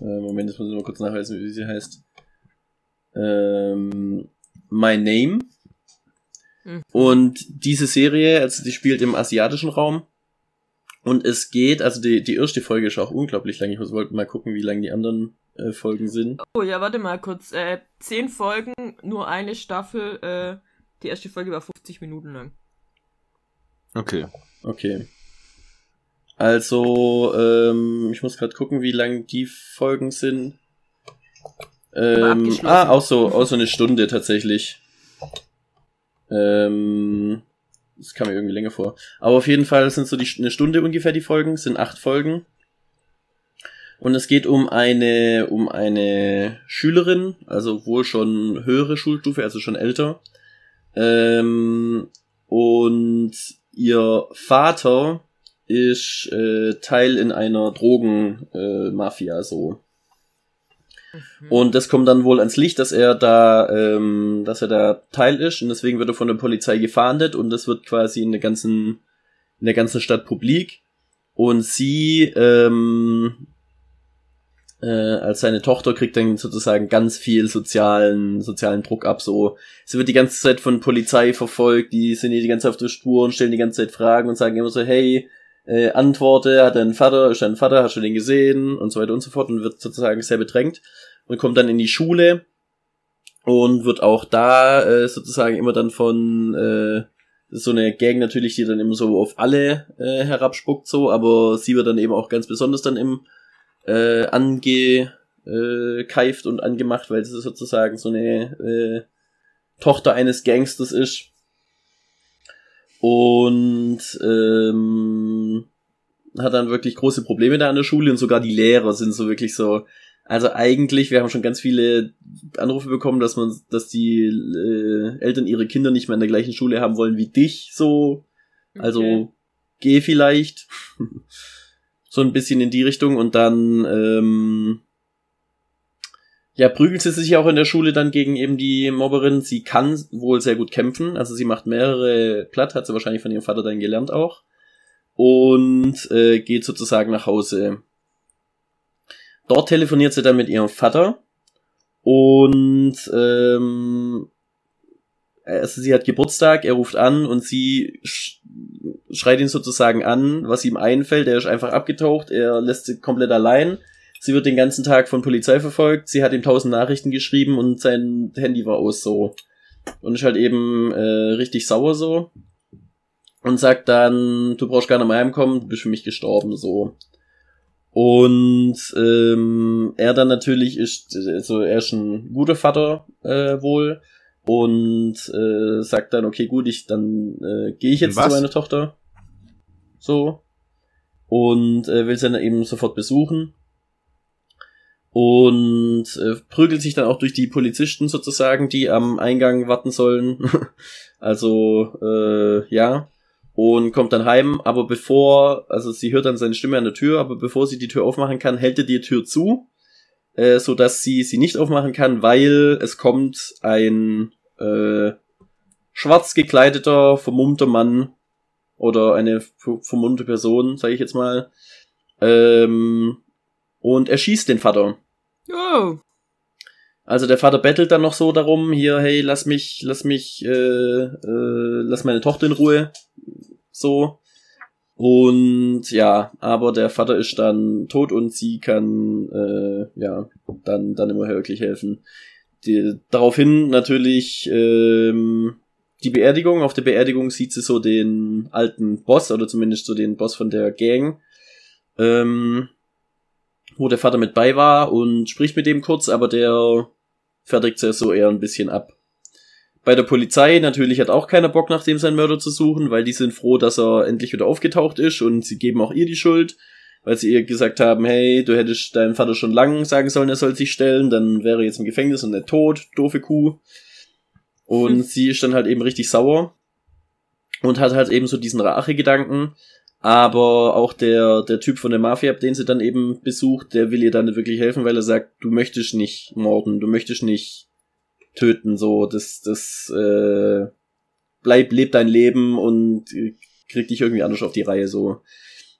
Äh, Moment, jetzt muss ich mal kurz nachweisen, wie sie heißt. Ähm, My Name. Mhm. Und diese Serie, also die spielt im asiatischen Raum. Und es geht, also die, die erste Folge ist auch unglaublich lang. Ich muss wollte mal gucken, wie lang die anderen äh, Folgen sind. Oh ja, warte mal kurz. Äh, zehn Folgen, nur eine Staffel. Äh, die erste Folge war 50 Minuten lang. Okay. Okay. Also, ähm, ich muss gerade gucken, wie lang die Folgen sind. Ähm, ah, auch so, auch so eine Stunde tatsächlich. Ähm, das kam mir irgendwie länger vor. Aber auf jeden Fall sind so die, eine Stunde ungefähr die Folgen, sind acht Folgen. Und es geht um eine, um eine Schülerin, also wohl schon höhere Schulstufe, also schon älter. Ähm, und ihr Vater ist äh, Teil in einer Drogenmafia äh, Mafia, so. Und das kommt dann wohl ans Licht, dass er da, ähm, dass er da Teil ist und deswegen wird er von der Polizei gefahndet und das wird quasi in der ganzen, in der ganzen Stadt publik. Und sie, ähm, äh, als seine Tochter kriegt dann sozusagen ganz viel sozialen, sozialen Druck ab, so. Sie wird die ganze Zeit von Polizei verfolgt, die sind ihr die ganze Zeit auf der Spur und stellen die ganze Zeit Fragen und sagen immer so, hey, äh, Antworte, hat er einen Vater, ist er ein Vater, hast du den gesehen und so weiter und so fort und wird sozusagen sehr bedrängt und kommt dann in die Schule und wird auch da äh, sozusagen immer dann von äh, so eine Gang natürlich, die dann immer so auf alle äh, herabspuckt, so, aber sie wird dann eben auch ganz besonders dann im äh, angekeift äh, und angemacht, weil sie sozusagen so eine äh, Tochter eines Gangsters ist. Und ähm, hat dann wirklich große Probleme da an der Schule und sogar die Lehrer sind so wirklich so, also eigentlich, wir haben schon ganz viele Anrufe bekommen, dass man, dass die äh, Eltern ihre Kinder nicht mehr in der gleichen Schule haben wollen wie dich, so. Also Okay. geh vielleicht. so ein bisschen in die Richtung und dann ähm, ja, prügelt sie sich auch in der Schule dann gegen eben die Mobberin. Sie kann wohl sehr gut kämpfen, also sie macht mehrere platt, hat sie wahrscheinlich von ihrem Vater dann gelernt auch. Und äh, geht sozusagen nach Hause. Dort telefoniert sie dann mit ihrem Vater und ähm, also sie hat Geburtstag, er ruft an und sie sch schreit ihn sozusagen an, was ihm einfällt. Er ist einfach abgetaucht, er lässt sie komplett allein. Sie wird den ganzen Tag von Polizei verfolgt, sie hat ihm tausend Nachrichten geschrieben und sein Handy war aus so. Und ist halt eben äh, richtig sauer so. Und sagt dann, du brauchst gar nicht mehr heimkommen, du bist für mich gestorben so. Und ähm, er dann natürlich ist, also er ist ein guter Vater äh, wohl und äh, sagt dann, okay, gut, ich dann äh, gehe ich jetzt Was? zu meiner Tochter. So. Und äh, will sie dann eben sofort besuchen. Und äh, prügelt sich dann auch durch die Polizisten sozusagen, die am Eingang warten sollen. also, äh, ja. Und kommt dann heim, aber bevor, also sie hört dann seine Stimme an der Tür, aber bevor sie die Tür aufmachen kann, hält er die Tür zu, äh, so dass sie sie nicht aufmachen kann, weil es kommt ein äh, schwarz gekleideter, vermummter Mann oder eine ver- vermummte Person, sage ich jetzt mal, ähm, und er schießt den Vater. Oh. Also der Vater bettelt dann noch so darum, hier, hey, lass mich, lass mich, äh, äh, lass meine Tochter in Ruhe. So. Und ja, aber der Vater ist dann tot und sie kann, äh, ja, dann, dann immer wirklich helfen. Die, daraufhin natürlich ähm, die Beerdigung. Auf der Beerdigung sieht sie so den alten Boss, oder zumindest so den Boss von der Gang. Ähm, wo der Vater mit bei war und spricht mit dem kurz, aber der fertigt sie so eher ein bisschen ab. Bei der Polizei natürlich hat auch keiner Bock, nach dem seinen Mörder zu suchen, weil die sind froh, dass er endlich wieder aufgetaucht ist und sie geben auch ihr die Schuld, weil sie ihr gesagt haben, hey, du hättest deinem Vater schon lang sagen sollen, er soll sich stellen, dann wäre er jetzt im Gefängnis und nicht tot, doofe Kuh. Und Hm. sie ist dann halt eben richtig sauer und hat halt eben so diesen Rachegedanken, aber auch der, der Typ von der Mafia, den sie dann eben besucht, der will ihr dann wirklich helfen, weil er sagt, du möchtest nicht morden, du möchtest nicht töten, so, das, das, äh, bleib, leb dein Leben und äh, krieg dich irgendwie anders auf die Reihe, so.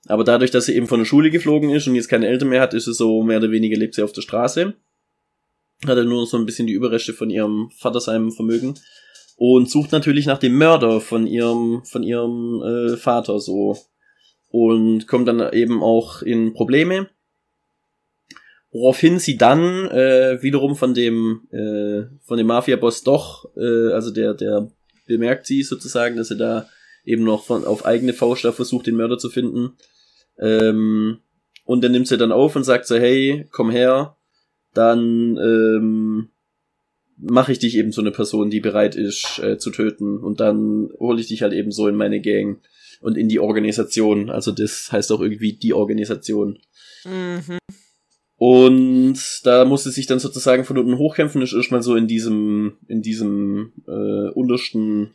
Aber dadurch, dass sie eben von der Schule geflogen ist und jetzt keine Eltern mehr hat, ist es so, mehr oder weniger lebt sie auf der Straße. Hat er nur so ein bisschen die Überreste von ihrem Vater seinem Vermögen und sucht natürlich nach dem Mörder von ihrem, von ihrem äh, Vater, so und kommt dann eben auch in Probleme. Woraufhin sie dann äh, wiederum von dem äh, von dem Mafia-Boss doch, äh, also der der bemerkt sie sozusagen, dass er da eben noch von auf eigene Faust da versucht, den Mörder zu finden. Ähm, und dann nimmt sie dann auf und sagt so, hey, komm her, dann ähm, mache ich dich eben so eine Person, die bereit ist äh, zu töten. Und dann hole ich dich halt eben so in meine Gang und in die Organisation. Also das heißt auch irgendwie die Organisation. Mhm. Und da musste sich dann sozusagen von unten hochkämpfen, ist erstmal so in diesem, in diesem äh, untersten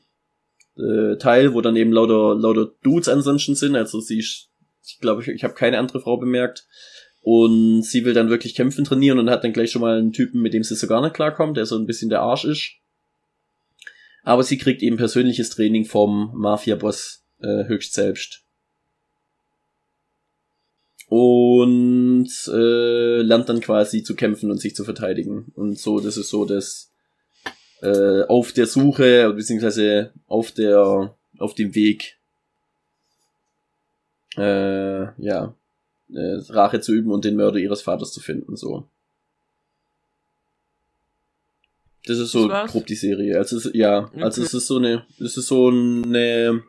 äh, Teil, wo dann eben lauter, lauter Dudes ansonsten sind. Also sie, ist- ich glaube, ich, ich habe keine andere Frau bemerkt. Und sie will dann wirklich kämpfen trainieren und hat dann gleich schon mal einen Typen, mit dem sie so gar nicht klarkommt, der so ein bisschen der Arsch ist. Aber sie kriegt eben persönliches Training vom Mafia-Boss äh, höchst selbst. Und äh, lernt dann quasi zu kämpfen und sich zu verteidigen. Und so, das ist so das äh, auf der Suche, beziehungsweise auf der, auf dem Weg, äh, ja, äh, Rache zu üben und den Mörder ihres Vaters zu finden, so. Das ist so grob die Serie. Also es, ja, also es ist so eine, es ist so eine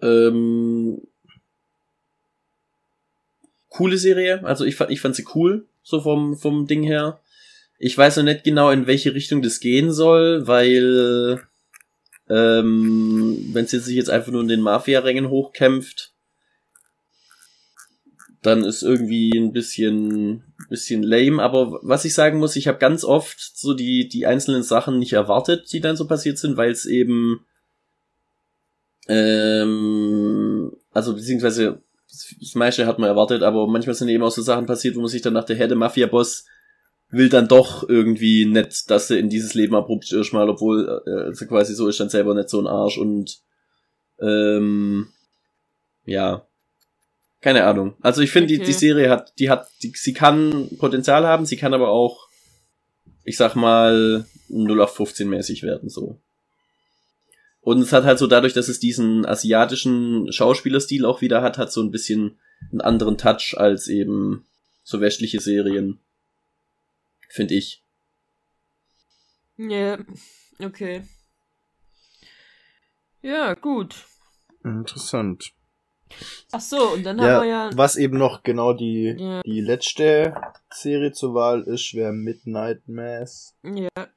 ähm, coole Serie. Also ich fand, ich fand sie cool, so vom vom Ding her. Ich weiß noch nicht genau, in welche Richtung das gehen soll, weil ähm, wenn sie sich jetzt einfach nur in den Mafia-Rängen hochkämpft, dann ist irgendwie ein bisschen bisschen lame, aber was ich sagen muss, ich habe ganz oft so die die einzelnen Sachen nicht erwartet, die dann so passiert sind, weil es eben ähm, also beziehungsweise das meiste hat man erwartet, aber manchmal sind eben auch so Sachen passiert, wo man sich dann dachte, hey, der Mafia-Boss will dann doch irgendwie nicht, dass er in dieses Leben abrupt erstmal, obwohl äh, also quasi so ist dann selber nicht so ein Arsch und ähm, ja, keine Ahnung. Also ich finde, die, Okay. die Serie hat, die hat, die, sie kann Potenzial haben, sie kann aber auch, ich sag mal, 0 auf 15 mäßig werden, so. Und es hat halt so dadurch, dass es diesen asiatischen Schauspielerstil auch wieder hat, hat so ein bisschen einen anderen Touch als eben so westliche Serien. Finde ich. Ja, okay. Ja, gut. Interessant. Ach so, und dann Ja, haben wir ja. was eben noch genau die, Ja. die letzte Serie zur Wahl ist, wäre Midnight Mass. Ja.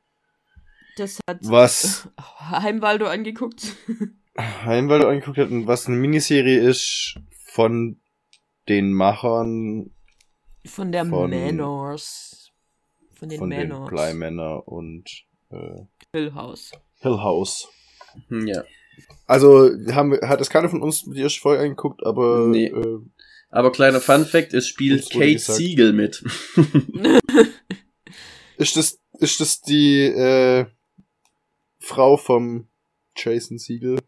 Das hat Was Heimwaldo angeguckt. Heimwaldo angeguckt hat und was eine Miniserie ist von den Machern Von der Von- Manors. Von den von den Manors. Bly Manor und äh, Hill House. Hill House. Hm, Ja. Also haben, wir- hat es keiner von uns die erste Folge angeguckt, aber Nee. äh, Aber kleiner Fun Fact, es spielt Kate gesagt. Siegel mit. ist das ist das die äh, Frau vom Jason Siegel?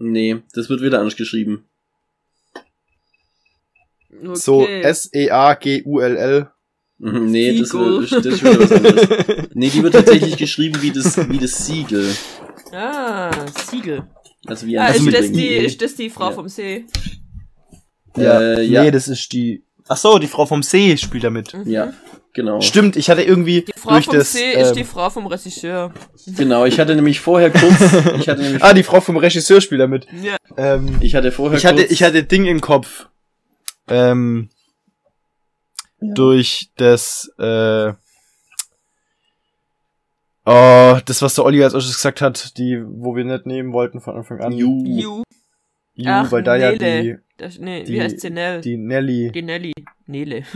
nee, das wird wieder anders geschrieben. Okay. So S E A G U L L. Mhm, nee, das, Siegel. wird, das ist wieder was anderes. Nee, die wird tatsächlich geschrieben wie das, wie das Siegel. Ah, Siegel. Also wie ein Ah, ist, Siegel. das die, ist das die Frau Ja. vom See? Äh, ja. Nee, das ist die. Ach so, die Frau vom See spielt damit. Mhm. Ja, genau. Stimmt, ich hatte irgendwie Die Frau durch vom das. See ist ähm, die Frau vom Regisseur. Genau, ich hatte nämlich vorher kurz, ich hatte nämlich, ah, die Frau vom Regisseur spielt damit. Ja. Ähm, ich hatte vorher ich hatte, kurz, ich hatte Ding im Kopf. Ähm, Durch das, äh, oh, das, was der Olli als erstes gesagt hat, die, wo wir nicht nehmen wollten von Anfang an. Ju. Ju. Ju, Ach, weil da ja Nele. Das, nee, Die- wie heißt sie? Nell? die, die Nelly. Die Nelly. Nele.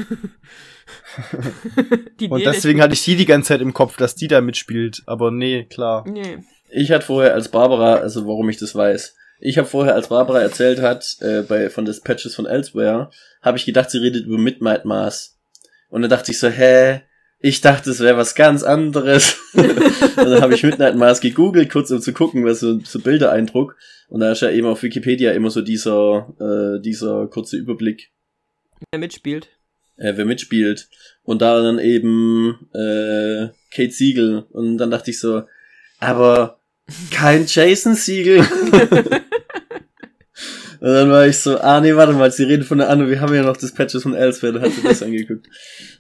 die Und Nele deswegen hatte ich die die ganze Zeit im Kopf, dass die da mitspielt. Aber nee, klar. Nee. Ich hatte vorher als Barbara, also warum ich das weiß, ich habe vorher, als Barbara erzählt hat, äh, bei von Dispatches von Elsewhere, habe ich gedacht, sie redet über Midnight Mass. Und dann dachte ich so, hä? Ich dachte, es wäre was ganz anderes. und dann habe ich Midnight Mass gegoogelt, kurz um zu gucken, was so, so Bildereindruck. Und da ist ja eben auf Wikipedia immer so dieser, äh, dieser kurze Überblick, Wer mitspielt. äh, wer mitspielt. Und da dann eben äh, Kate Siegel. Und dann dachte ich so, aber kein Jason Siegel. Und dann war ich so, ah nee, warte mal, sie reden von der Anne, wir haben ja noch das Patches von Elsewhere, da hat sie das angeguckt.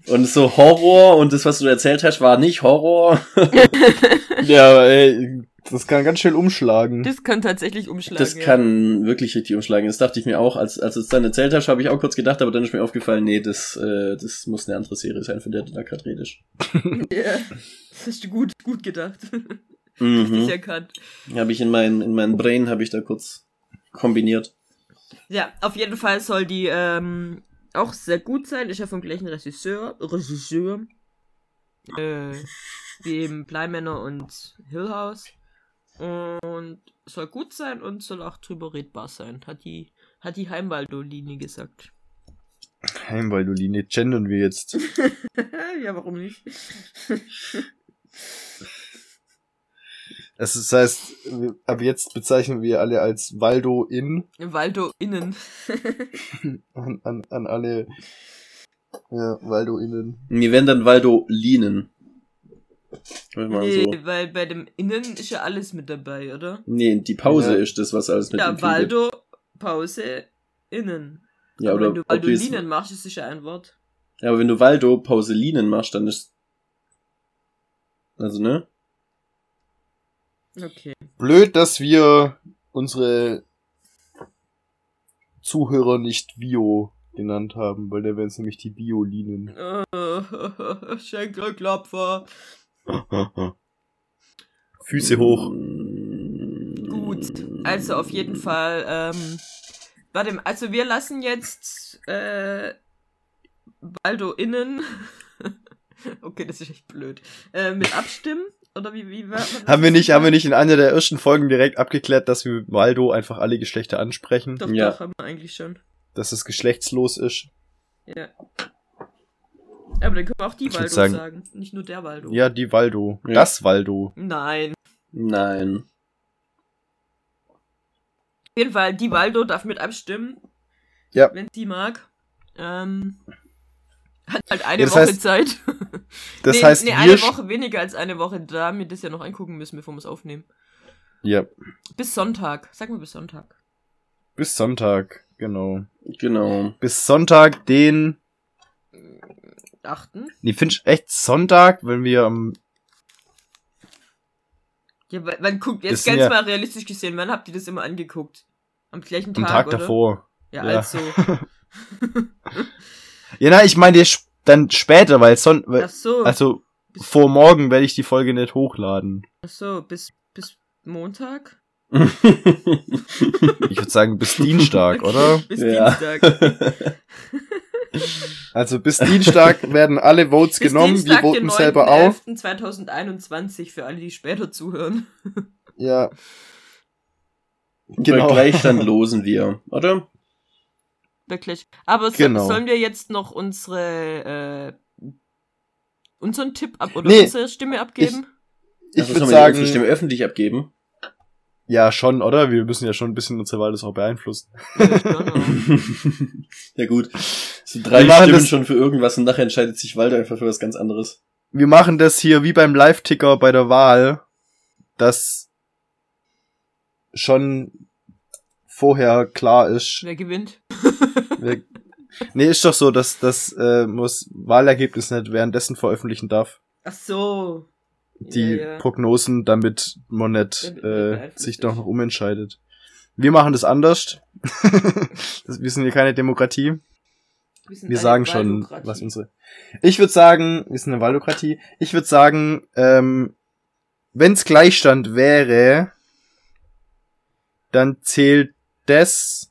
Und so Horror und das, was du erzählt hast, war nicht Horror. Ja, ey, das kann ganz schnell umschlagen. Das kann tatsächlich umschlagen. Das ja. kann wirklich richtig umschlagen. Das dachte ich mir auch, als, als du es dann erzählt hast, habe ich auch kurz gedacht, aber dann ist mir aufgefallen, nee, das, äh, das muss eine andere Serie sein, von der du da gerade redest. Ja. Das hast du gut, gut gedacht. Richtig Mhm. erkannt. Habe ich in meinen in meinen Brain habe ich da kurz kombiniert. Ja, auf jeden Fall soll die ähm, auch sehr gut sein. Ist ja vom gleichen Regisseur. Regisseur. Äh, wie eben Bleimänner und Hill House. Und soll gut sein und soll auch drüber redbar sein. Hat die, hat die Heimwaldolini gesagt. Heimwaldoline, gendern wir jetzt. ja, warum nicht? Das ist- das heißt, ab jetzt bezeichnen wir alle als Waldo in Waldo innen. an, an, an alle ja, Waldo innen. Wir werden dann Waldo Linen. Mal Nee, so. weil bei dem Innen ist ja alles mit dabei, oder? Nee, die Pause Ja. ist das, was alles mit Ja, inkludiert. Waldo, Pause, innen. Ja, aber oder wenn du Waldolinen machst, ist sicher ein Wort. Ja, aber wenn du Waldo Pauselinen machst, dann ist Also, ne? Okay. Blöd, dass wir unsere Zuhörer nicht Vio genannt haben, weil der wären es nämlich die Violinen. Äh, Schenkelklopfer. Füße hoch. Gut, also auf jeden Fall, ähm, warte, also wir lassen jetzt, äh, Baldo innen, okay, das ist echt blöd, äh, mit abstimmen, oder wie, wie Haben wir nicht, haben wir nicht in einer der ersten Folgen direkt abgeklärt, dass wir Waldo einfach alle Geschlechter ansprechen, Doch, Ja. doch, haben wir eigentlich schon, dass es geschlechtslos ist? ja. Aber dann können wir auch die Ich Waldo sagen- sagen, nicht nur der Waldo. Ja, die Waldo. Ja. Das Waldo. Nein. Nein. Auf jeden Fall, die Waldo darf mit abstimmen. Ja. Wenn sie mag. Ähm, hat halt eine Ja, Woche heißt, Zeit. Das nee, heißt, nee, eine Woche weniger als eine Woche, da wir das ja noch angucken müssen, bevor wir es aufnehmen. Ja, Bis Sonntag. Sag mal bis Sonntag. bis Sonntag, genau. Genau. Bis Sonntag, den... Achten. Nee, findest echt Sonntag, wenn wir am... Ja, man guckt Das jetzt ganz ja- mal realistisch gesehen, wann habt ihr das immer angeguckt? Am gleichen Tag, am Tag oder? davor. Ja, Ja. also. Ja, na, ich meine sp- dann später, weil Son... weil- Ach so. Also, bis, vor morgen werde ich die Folge nicht hochladen. ach so, bis, bis Montag? Ich würde sagen, bis Dienstag, oder? bis Ja. Dienstag. Also bis Dienstag werden alle Votes Bis genommen. Dienstag, wir den voten selber auf. 2021 für alle, die später zuhören. Ja. Bei Genau. Gleichstand losen wir, oder? Wirklich. Aber so, Genau. sollen wir jetzt noch unsere äh, unseren Tipp ab oder Nee. unsere Stimme abgeben? Ich Also würde sollen wir unsere sagen, Stimme öffentlich abgeben. ja schon, oder? Wir müssen ja schon ein bisschen unsere Wahl das auch beeinflussen. Ja, ich gut. So drei Stimmen das- schon für irgendwas und nachher entscheidet sich Walter einfach für was ganz anderes. Wir machen das hier wie beim Live-Ticker bei der Wahl, dass schon vorher klar ist, Wer gewinnt? wer, nee, ist doch so, dass das äh, muss Wahlergebnis nicht währenddessen veröffentlichen darf. Ach so. Die ja, ja. Prognosen, damit man nicht äh, sich doch noch umentscheidet. Wir machen das anders. das, wir sind hier keine Demokratie. Wir eine sagen schon, was unsere. Ich würde sagen, wir sind eine Waldokratie. Ich würde sagen, ähm, wenn es Gleichstand wäre, dann zählt das,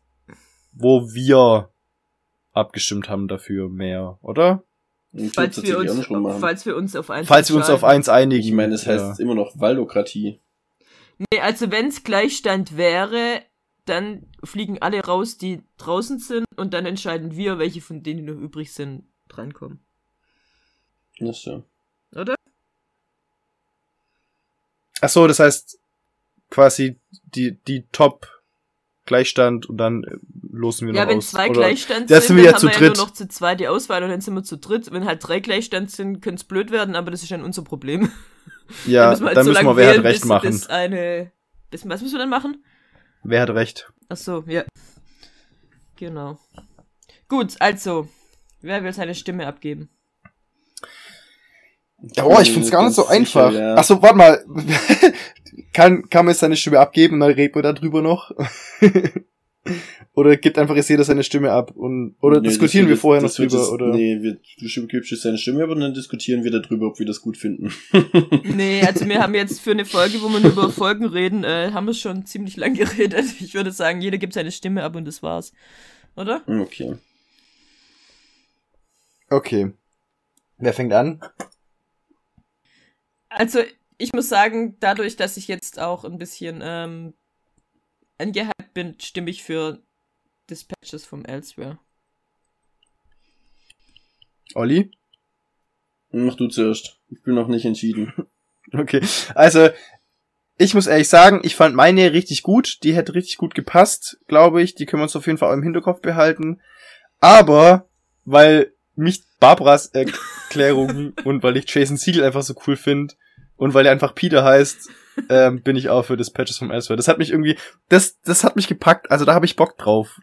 wo wir abgestimmt haben dafür mehr, oder? Falls wir, uns, falls wir uns auf eins Falls wir uns auf eins einigen. Ich meine, es heißt ja. immer noch Waldokratie. Nee, also wenn's Gleichstand wäre, dann fliegen alle raus, die draußen sind, und dann entscheiden wir, welche von denen, die noch übrig sind, drankommen. Das ist ja. Oder? Ach so, das heißt quasi die die Top Gleichstand und dann äh, losen wir Ja, noch wenn aus. zwei oder? Gleichstand sind, sind wir dann ja haben zu wir ja dritt. nur noch zu zweit die Auswahl und dann sind wir zu dritt. Wenn halt drei Gleichstand sind, könnte es blöd werden, aber das ist dann unser Problem. Ja, halt dann müssen wir, wer hat recht bis, machen. Bis eine, bis, was müssen wir dann machen? Wer hat recht? Ach so, ja. Genau. Gut, also, wer will seine Stimme abgeben? Oh, ich find's gar nicht so sicher, einfach. ja. Ach so, warte mal. kann, kann man jetzt seine Stimme abgeben und dann reden wir darüber noch? oder gibt einfach jetzt jeder seine Stimme ab und, oder Nee, diskutieren wir vorher noch drüber, oder? Nee, wir, du gibst jetzt deine Stimme, aber dann diskutieren wir darüber, ob wir das gut finden. Nee, also wir haben jetzt für eine Folge, wo wir nur über Folgen reden, äh, haben wir schon ziemlich lang geredet. Ich würde sagen, jeder gibt seine Stimme ab und das war's. Oder? Okay. Okay. Wer fängt an? Also, ich muss sagen, dadurch, dass ich jetzt auch ein bisschen ähm, angehypt bin, stimme ich für Dispatches vom Elsewhere. Olli? Mach du zuerst. Ich bin noch nicht entschieden. Okay. Also, ich muss ehrlich sagen, ich fand meine richtig gut. Die hätte richtig gut gepasst, glaube ich. Die können wir uns auf jeden Fall auch im Hinterkopf behalten. Aber, weil mich Barbaras Erklärung und weil ich Jason Siegel einfach so cool finde und weil er einfach Peter heißt, ähm, bin ich auch für Dispatches vom Elsewhere. Das hat mich irgendwie, das, das hat mich gepackt. Also da habe ich Bock drauf.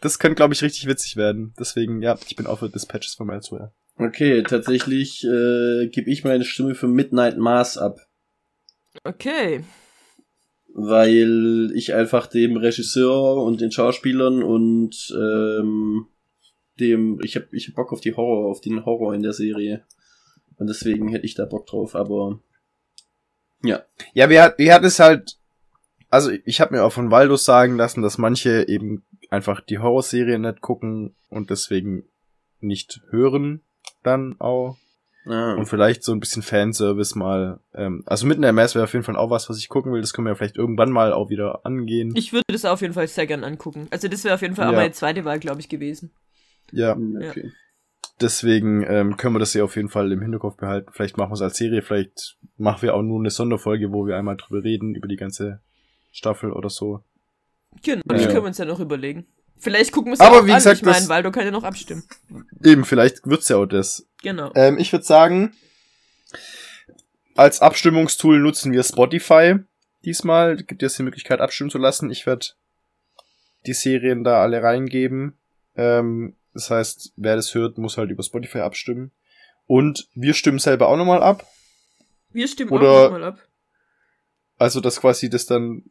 Das könnte, glaube ich, richtig witzig werden. Deswegen, ja, ich bin auch für Dispatches vom Elsewhere. Okay, tatsächlich äh, gebe ich meine Stimme für Midnight Mars ab. Okay. weil ich einfach dem Regisseur und den Schauspielern und ähm, dem ich habe ich hab Bock auf die Horror auf den Horror in der Serie und deswegen hätte ich da Bock drauf aber ja Ja, wir, hat- wir hatten es halt, also ich habe mir auch von Waldos sagen lassen, dass manche eben einfach die Horrorserie nicht gucken und deswegen nicht hören dann auch. ah, Und vielleicht so ein bisschen Fanservice mal. Ähm, also mitten in der Mess wäre auf jeden Fall auch was, was ich gucken will. Das können wir ja vielleicht irgendwann mal auch wieder angehen. Ich würde das auf jeden Fall sehr gern angucken. Also das wäre auf jeden Fall auch Ja. meine zweite Wahl, glaube ich, gewesen. Ja, okay. Deswegen ähm, können wir das ja auf jeden Fall im Hinterkopf behalten. Vielleicht machen wir es als Serie, vielleicht machen wir auch nur eine Sonderfolge, wo wir einmal drüber reden, über die ganze Staffel oder so. Genau, Ja. das können wir uns ja noch überlegen. Vielleicht gucken wir es Aber auch wie an. gesagt, ich meine, Waldo kann ja noch abstimmen. Eben, vielleicht wird's ja auch das. Genau. Ähm, ich würde sagen, als Abstimmungstool nutzen wir Spotify diesmal. Gibt es die Möglichkeit, abstimmen zu lassen. Ich werde die Serien da alle reingeben. Ähm, das heißt, wer das hört, muss halt über Spotify abstimmen. Und wir stimmen selber auch nochmal ab. Wir stimmen oder- auch nochmal ab. Also, dass quasi das dann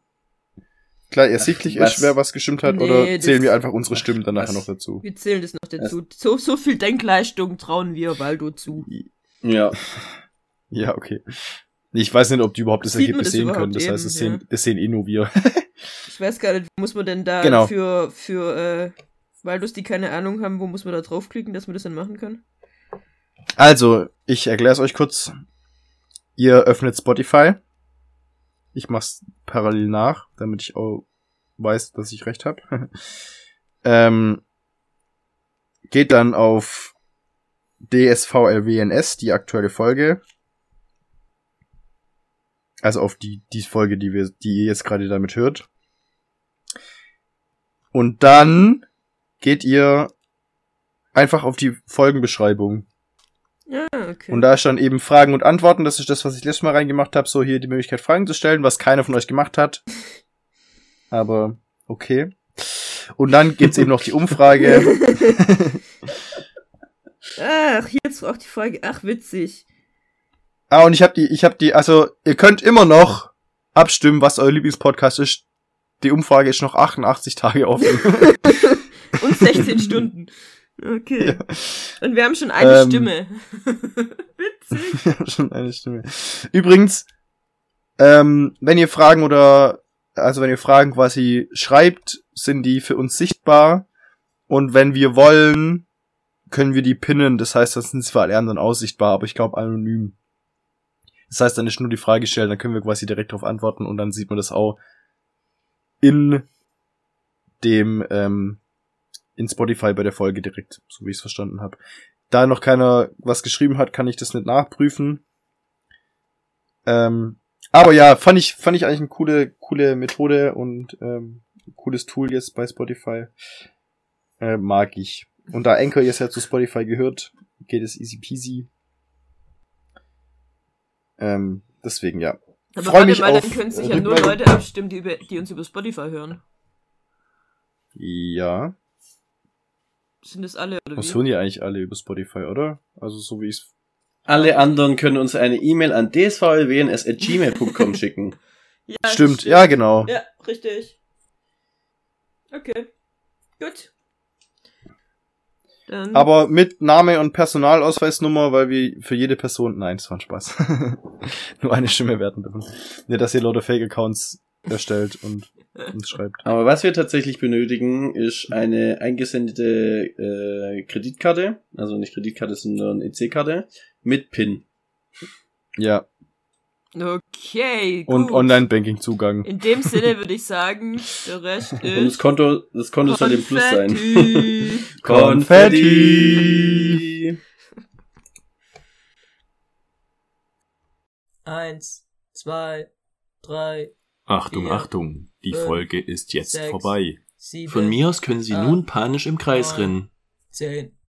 klar ersichtlich ist, wer was gestimmt hat, Nee, oder das- zählen wir einfach unsere Stimmen dann nachher noch dazu. Wir zählen das noch dazu. So, so viel Denkleistung trauen wir Waldo zu. ja Ja, okay. Ich weiß nicht, ob die überhaupt das Sieht Ergebnis das sehen können. Das heißt, eben, das sehen, ja. das sehen eh nur wir. Ich weiß gar nicht, muss man denn da Genau. für, für äh, Waldos, die keine Ahnung haben, wo muss man da draufklicken, dass man das dann machen kann? Also, ich erkläre es euch kurz. Ihr öffnet Spotify. Ich mach's parallel nach, damit ich auch weiß, dass ich recht habe. ähm, geht dann auf DSVLWNS, die aktuelle Folge. Also auf die, die Folge, die wir, die ihr jetzt gerade damit hört. Und dann geht ihr einfach auf die Folgenbeschreibung. Ja, okay. Und da ist dann eben Fragen und Antworten. Das ist das, was ich letztes Mal reingemacht habe. So hier die Möglichkeit, Fragen zu stellen, was keiner von euch gemacht hat. Aber okay. Und dann gibt's eben noch die Umfrage. Ach, jetzt auch die Frage. Ach, witzig. ah, und ich habe die, ich habe die, also ihr könnt immer noch abstimmen, was euer Lieblingspodcast ist. Die Umfrage ist noch 88 Tage offen. Und 16 Stunden. Okay. Ja. Und wir haben schon eine Ähm. Stimme. witzig. Wir haben schon eine Stimme. Übrigens, ähm, wenn ihr Fragen oder, also wenn ihr Fragen quasi schreibt, sind die für uns sichtbar. Und wenn wir wollen, können wir die pinnen. Das heißt, das sind zwar alle anderen aussichtbar, aber ich glaube anonym. Das heißt, dann ist nur die Frage gestellt, dann können wir quasi direkt darauf antworten und dann sieht man das auch in dem, ähm, in Spotify bei der Folge direkt, so wie ich es verstanden habe. Da noch keiner was geschrieben hat, kann ich das nicht nachprüfen. Ähm, aber ja, fand ich, fand ich eigentlich eine coole, coole Methode und ähm, cooles Tool jetzt bei Spotify. Äh, mag ich. Und da Anchor jetzt ja zu Spotify gehört, geht es easy peasy. Ähm, deswegen ja. Aber Freu warte mich mal, auf dann können sich ja nur. Leute abstimmen, die, über, die uns über Spotify hören. Ja. Sind das alle oder Was wie? hören die eigentlich alle über Spotify, oder? Also so wie ich's. alle anderen können uns eine E-Mail an dsvlwns@gmail.com schicken Ja, Stimmt, ja genau. Ja, richtig. Okay. Gut. Dann. Aber mit Name und Personalausweisnummer, weil wir für jede Person. Nein, das war ein Spaß. Nur eine Stimme werten dürfen. Nicht, dass ihr lauter Fake-Accounts erstellt und uns schreibt. Aber was wir tatsächlich benötigen, ist eine eingesendete äh, Kreditkarte, also nicht Kreditkarte, sondern EC-Karte mit PIN. Ja. Okay, gut. Und Online-Banking-Zugang. In dem Sinne würde ich sagen, der Rest Und das ist. Konto, das Konto soll im Plus sein. Konfetti. Eins, zwei, drei, Achtung, Vier, Achtung, die fünf, Folge ist jetzt sechs, vorbei. sieben, Von mir aus können Sie acht, nun panisch im Kreis neun. rennen. zehn,